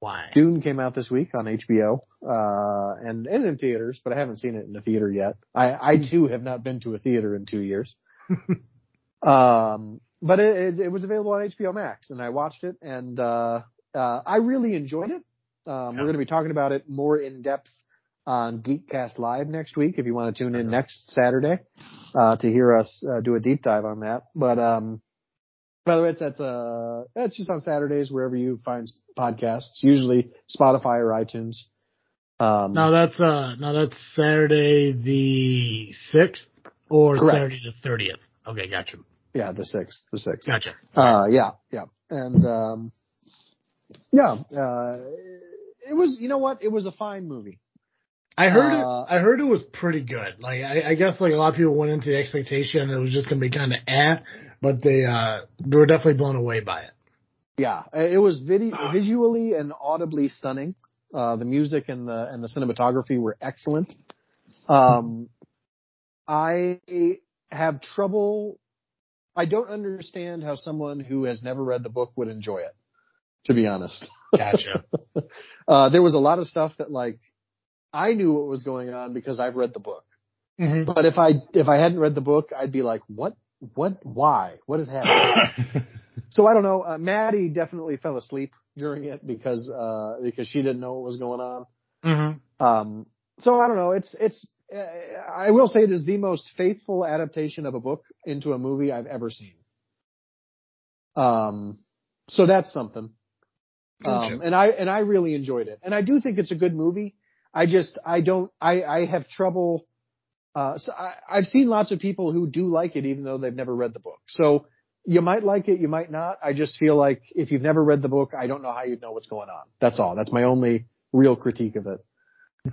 A: Why?
B: Dune came out this week on HBO, uh, and, and in theaters, but I haven't seen it in the theater yet. I, I too have not been to a theater in two years. um, but it, it, it was available on HBO Max and I watched it and, uh, uh, I really enjoyed it. Um,
A: Yeah.
B: we're going to be talking about it more in depth on Geekcast Live next week if you want to tune in next Saturday, uh, to hear us, uh, do a deep dive on that. But, um, by the way, it's, that's, uh, that's just on Saturdays wherever you find podcasts, usually Spotify or iTunes. Um,
A: No, that's uh, no, that's Saturday the sixth or
B: Correct.
A: Saturday the thirtieth. Okay, gotcha,
B: yeah, the sixth, the sixth.
A: gotcha.
B: Uh, yeah, yeah. And, um, yeah, uh, it was, you know what? It was a fine movie.
A: I heard
B: Uh,
A: it. I heard it was pretty good. Like I, I guess like a lot of people went into the expectation it was just gonna be kind of eh, but they uh they were definitely blown away by it.
B: Yeah, it was vid- visually and audibly stunning. Uh, the music and the, and the cinematography were excellent. Um, I have trouble, I don't understand how someone who has never read the book would enjoy it, to be honest.
A: Gotcha.
B: Uh, there was a lot of stuff that like, I knew what was going on because I've read the book.
A: hmm
B: But if I if I hadn't read the book, I'd be like, what? What? Why? What is happening? so I don't know. Uh, Maddie definitely fell asleep during it because uh because she didn't know what was going on.
A: hmm
B: Um. So I don't know. It's it's. Uh, I will say it is the most faithful adaptation of a book into a movie I've ever seen. Um. So that's something. Um, and I and I really enjoyed it, and I do think it's a good movie. I just I don't I I have trouble. Uh, so I, I've seen lots of people who do like it, even though they've never read the book. So you might like it, you might not. I just feel like if you've never read the book, I don't know how you'd know what's going on. That's all. That's my only real critique of it.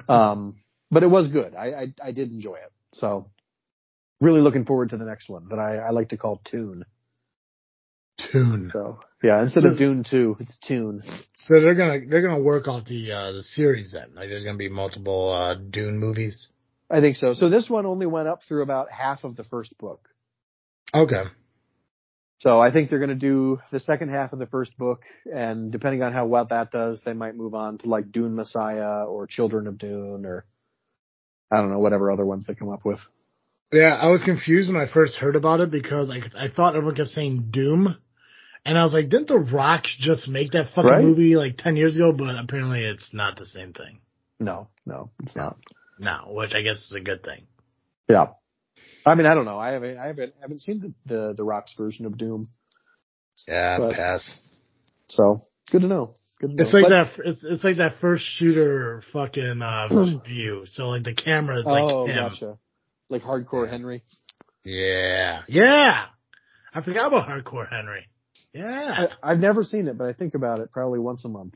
B: Um, but it was good. I, I I did enjoy it. So really looking forward to the next one that I, I like to call Tune.
A: Tune.
B: So yeah, instead
A: So-
B: of Dune two, it's Tune.
A: So they're gonna they're gonna work off the uh the series then. Like there's gonna be multiple uh Dune movies.
B: I think so. So this one only went up through about half of the first book.
A: Okay.
B: So I think they're going to do the second half of the first book, and depending on how well that does, they might move on to like Dune Messiah or Children of Dune or I don't know whatever other ones they come up with.
A: Yeah, I was confused when I first heard about it because I I thought everyone kept saying Doom, and I was like, didn't The Rock just make that fucking
B: Right?
A: movie like ten years ago? But apparently, it's not the same thing.
B: No, no, it's not.
A: now, which I guess is a good thing.
B: Yeah, I mean I don't know. I haven't I haven't haven't seen the the, the Rock's version of Doom,
A: Yeah,
B: But-
A: pass.
B: so good to know. Good to know.
A: It's like
B: But-
A: that. It's, it's like that first shooter fucking uh, view. So like the camera is like
B: oh,
A: him.
B: gotcha. Like hardcore Henry.
A: Yeah, yeah. I forgot about Hardcore Henry. Yeah,
B: I, I've never seen it, but I think about it probably once a month.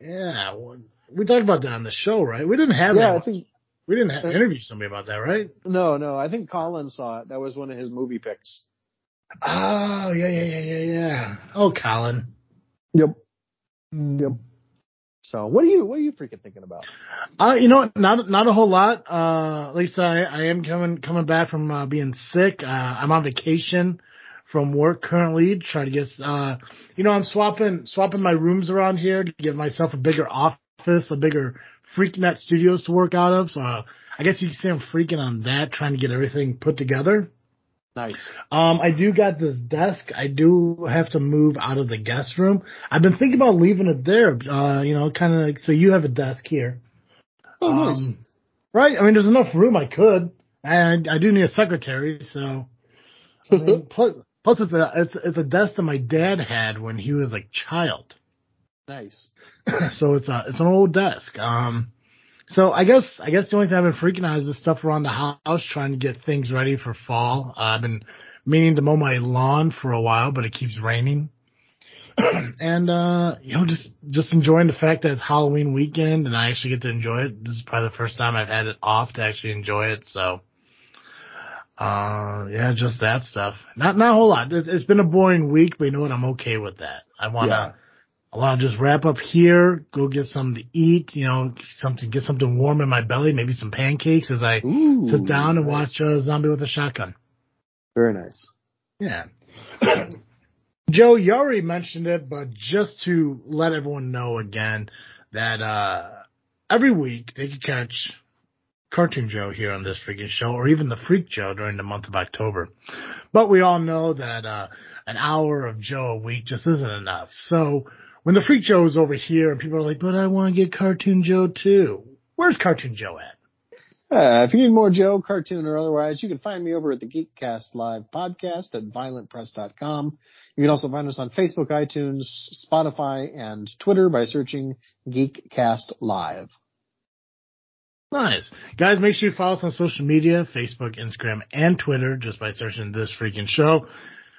A: yeah. We talked about that on the show, right? We didn't have
B: Yeah,
A: that.
B: I think
A: we didn't have,
B: uh,
A: interview somebody about that, right?
B: no, no. I think Colin saw it. That was one of his movie picks.
A: Oh, yeah, yeah, yeah, yeah, yeah. Oh, Colin.
B: Yep.
A: Mm.
B: Yep. So what are you what are you freaking thinking about?
A: Uh, you know, not not a whole lot. Uh, at least I, I am coming coming back from uh, being sick. Uh, I'm on vacation from work currently. Try to get uh, you know, I'm swapping swapping my rooms around here to give myself a bigger office, a bigger FreakNet studios to work out of. So uh, I guess you can say I'm freaking on that, trying to get everything put together.
B: Nice.
A: Um, I do got this desk. I do have to move out of the guest room. I've been thinking about leaving it there. Uh, you know, kind of like so. You have a desk here.
B: Oh, nice.
A: Um, right. I mean, there's enough room. I could. And I do need a secretary. So, I mean, plus, plus it's a it's it's a desk that my dad had when he was a child.
B: nice.
A: so it's a it's an old desk. Um, so I guess I guess the only thing I've been freaking out is the stuff around the house, trying to get things ready for fall. Uh, I've been meaning to mow my lawn for a while, but it keeps raining. and uh, you know, just just enjoying the fact that it's Halloween weekend and I actually get to enjoy it. This is probably the first time I've had it off to actually enjoy it. So, uh, yeah, just that stuff. Not not a whole lot. It's, it's been a boring week, but you know what? I'm okay with that. I wanna.
B: Yeah.
A: I want to just wrap up here, go get something to eat, you know, something, get something warm in my belly, maybe some pancakes as I
B: Ooh,
A: sit down and
B: nice.
A: watch uh, Zombie with a Shotgun.
B: Very nice.
A: Yeah. Joe, you already mentioned it, but just to let everyone know again that uh every week they can catch Cartoon Joe here on this freaking show, or even the Freak Joe during the month of October. But we all know that uh an hour of Joe a week just isn't enough. So when the Freak Joe is over here and people are like, but I want to get Cartoon Joe too. Where's Cartoon Joe at?
B: Uh, if you need more Joe, cartoon or otherwise, you can find me over at the Geekcast Live podcast at violentpress.com. You can also find us on Facebook, iTunes, Spotify, and Twitter by searching Geekcast Live.
A: Nice. Guys, make sure you follow us on social media, Facebook, Instagram, and Twitter just by searching this freaking show.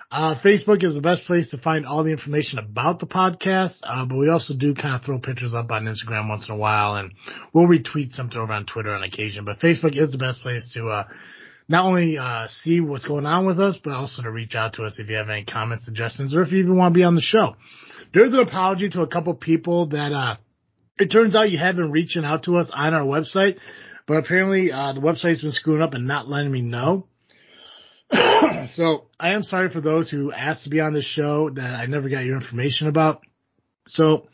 A: Uh, Facebook is the best place to find all the information about the podcast, uh, but we also do kind of throw pictures up on Instagram once in a while and we'll retweet something over on Twitter on occasion, but Facebook is the best place to, uh, not only, uh, see what's going on with us, but also to reach out to us if you have any comments, suggestions, or if you even want to be on the show. There's an apology to a couple people that, uh, it turns out you have been reaching out to us on our website, but apparently, uh, the website's been screwing up and not letting me know. so I am sorry for those who asked to be on this show that I never got your information about. So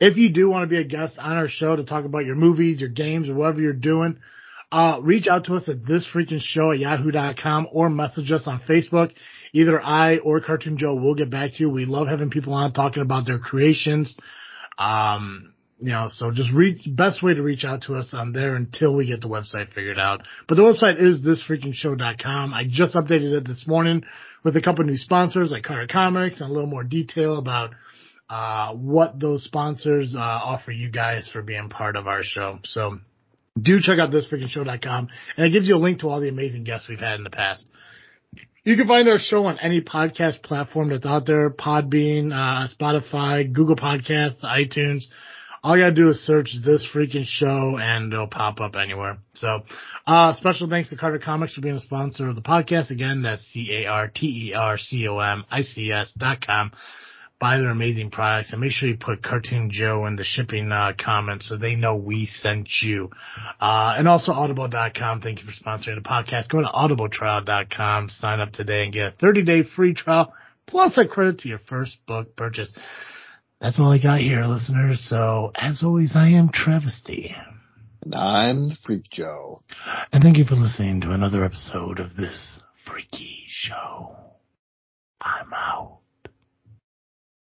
A: if you do want to be a guest on our show to talk about your movies, your games, or whatever you're doing, uh, reach out to us at this freaking show at yahoo.com or message us on Facebook. Either I or Cartoon Joe will get back to you. We love having people on talking about their creations. Um, you know, so just reach, best way to reach out to us on there until we get the website figured out. But the website is thisfreakingshow.com. I just updated it this morning with a couple new sponsors like Carter Comics and a little more detail about, uh, what those sponsors, uh, offer you guys for being part of our show. So do check out thisfreakingshow.com and it gives you a link to all the amazing guests we've had in the past. You can find our show on any podcast platform that's out there, Podbean, uh, Spotify, Google Podcasts, iTunes. All you gotta do is search this freaking show and it'll pop up anywhere. So, uh, special thanks to Carter Comics for being a sponsor of the podcast. Again, that's C-A-R-T-E-R-C-O-M-I-C-S dot com. Buy their amazing products and make sure you put Cartoon Joe in the shipping, uh, comments so they know we sent you. Uh, and also audible.com. Thank you for sponsoring the podcast. Go to audibletrial.com, sign up today and get a 30 day free trial plus a credit to your first book purchase. That's all I got here, listeners. So, as always, I am Travesty.
B: And I'm the Freak Joe.
A: And thank you for listening to another episode of this freaky show. I'm out.